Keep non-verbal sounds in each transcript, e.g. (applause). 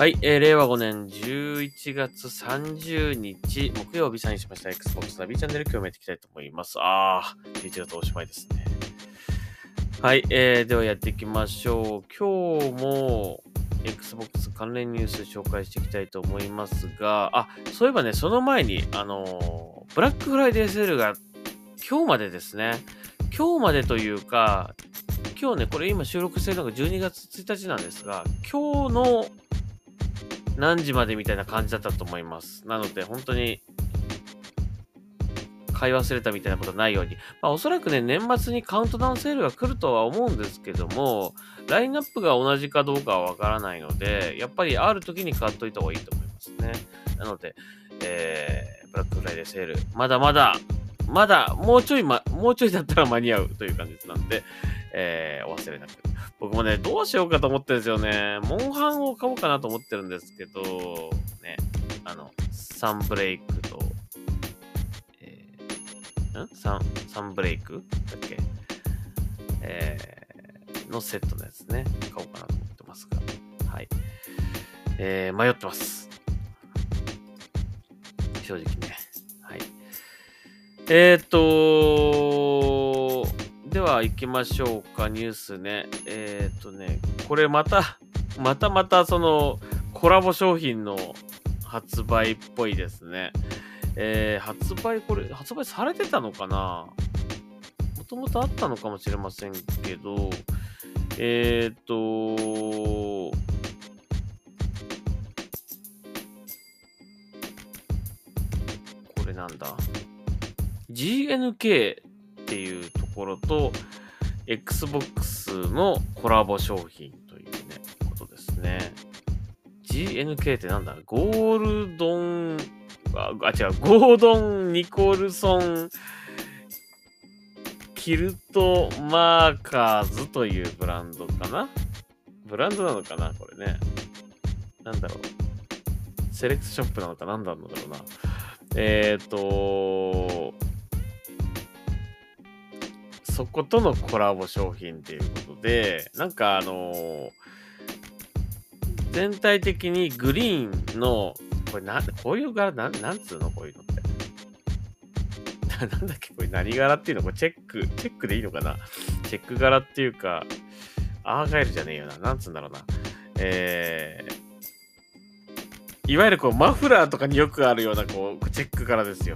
はい、えー令和5年11月30日、木曜日サインしました Xbox ナビチャンネル今日もやっていきたいと思います。あー、11月おしまいですね。はい、えー、ではやっていきましょう。今日も Xbox 関連ニュース紹介していきたいと思いますが、あ、そういえばね、その前に、あのブラックフライデーセールが今日までですね。今日までというか、今日ね、これ今収録してるのが12月1日なんですが、今日の何時までみたいな感じだったと思います。なので、本当に、買い忘れたみたいなことないように。まあ、おそらくね、年末にカウントダウンセールが来るとは思うんですけども、ラインナップが同じかどうかはわからないので、やっぱりある時に買っといた方がいいと思いますね。なので、えー、ブラックフライデーセール、まだまだ、まだ、もうちょいま、もうちょいだったら間に合うという感じなんで、えー、お忘れなく。僕もね、どうしようかと思ってるんですよね。モンハンを買おうかなと思ってるんですけど、ね、あの、サンブレイクと、えー、ん？サン、サンブレイク？だっけ？えー、のセットのやつね、買おうかなと思ってますが、はい。えー、迷ってます。正直ね。はい。えーっと、では行きましょうか、ニュースね。えーっとね、これまた、(laughs) またまたそのコラボ商品の発売っぽいですね。えー、発売、これ、発売されてたのかな？もともとあったのかもしれませんけど、えーっと、これなんだ ?GNK っていうころと Xbox のコラボ商品というね、ことですね。GNK ってなんだ？ゴールドン、あ、あ違う、ゴードン・ニコルソン・キルト・マーカーズというブランドかな？ブランドなのかな？これね。なんだろう。セレクトショップなのか何なんだろうな。えっ、ー、と、そことのコラボ商品っていうことで、なんかあのー全体的にグリーンの、これな、こういう柄、なん、なんつうのこういうのって。(laughs) なんだっけこれ何柄っていうのこれチェック、チェックでいいのかな？チェック柄っていうか、アーガイルじゃねえよな。なんつうんだろうな。えー、いわゆるこうマフラーとかによくあるようなこうチェック柄ですよ。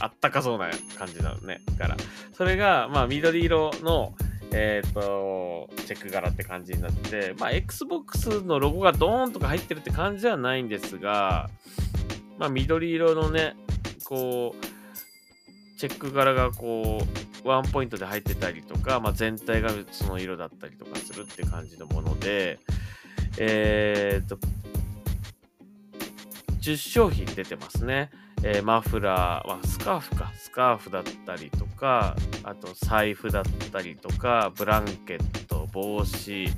あったかそうな感じなのね。柄。それが、まあ緑色の、えっ、と、チェック柄って感じになって、まあ、Xbox のロゴがドーンとか入ってるって感じではないんですが、まあ、緑色のね、こう、チェック柄がこう、ワンポイントで入ってたりとか、まあ、全体がその色だったりとかするって感じのもので、えっ、と、10商品出てますね。えーマフラー、まあ、スカーフか、スカーフだったりとか、あと財布だったりとか、ブランケット、帽子、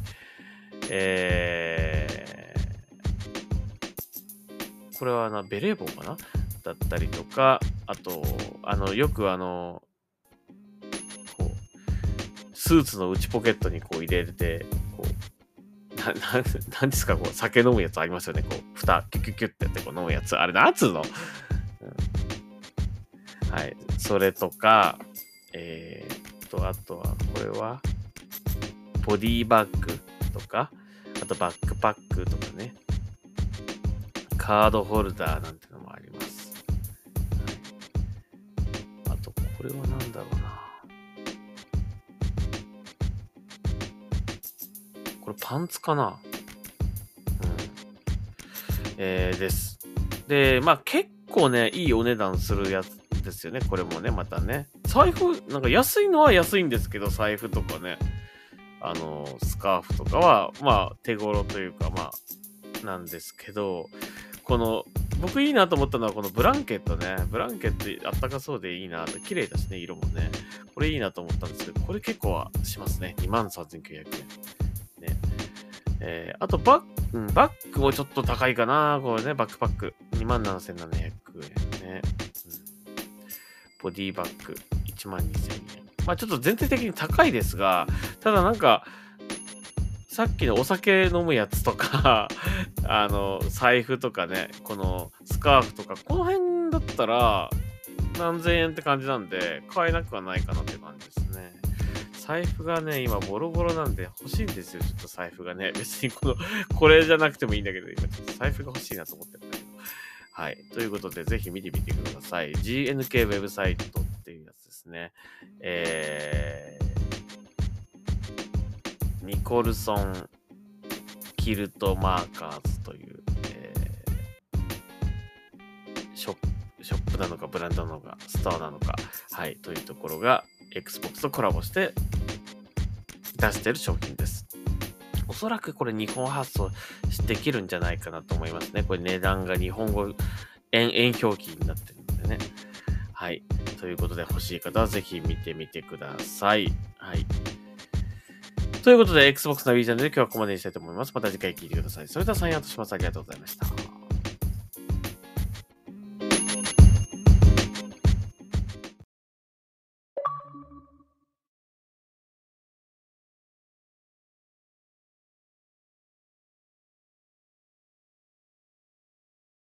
えーこれはな、ベレー帽かな？だったりとか、あと、あの、よくあの、こう、スーツの内ポケットにこう入れて、こう、な、ななんですか、こう、酒飲むやつありますよね。こう、蓋、キュキュキュってやってこう飲むやつ。あれ、なんつうの？はい。それとか、えーと、あとは、これは、ボディバッグとか、あとバックパックとかね、カードホルダーなんてのもあります。はい、あと、これは何だろうな。これパンツかな？うん。えー、です。で、まあ結構ね、いいお値段するやつですよね。これもね、またね。財布、なんか安いのは安いんですけど、財布とかね。あの、スカーフとかは、まあ手頃というか、まあ、なんですけど、この、僕いいなと思ったのはこのブランケットね。ブランケットあったかそうでいいなと。綺麗だしね、色もね。これいいなと思ったんですけど、これ結構はしますね。23,900円。ね。えーあとバッグ、うんバッグもちょっと高いかな。これね、バックパック。27,700円ボディバッグ、12,000円。まあちょっと全体的に高いですが、ただなんか、さっきのお酒飲むやつとか (laughs) あの、財布とかね、このスカーフとか、この辺だったら、何千円って感じなんで、買えなくはないかなって感じですね。財布がね、今ボロボロなんで欲しいんですよ、ちょっと財布がね。別にこの、これじゃなくてもいいんだけど、今ちょっと財布が欲しいなと思ってるんだけど。はい。ということで、ぜひ見てみてください。GNK ウェブサイトっていうやつですね。えー、ニコルソンキルトマーカーズという、えー、ショップ、ショップなのかブランドなのかストアなのか、はい、というところが Xbox とコラボして出してる商品です。おそらくこれ日本発送できるんじゃないかなと思いますね。これ値段が日本語、円、円表記になってるんでね。はい。ということで欲しい方はぜひ見てみてください。はい。ということで、Xbox の B チャンネル今日はここまでにしたいと思います。また次回聞いてください。それではサインアウトします。ありがとうございました。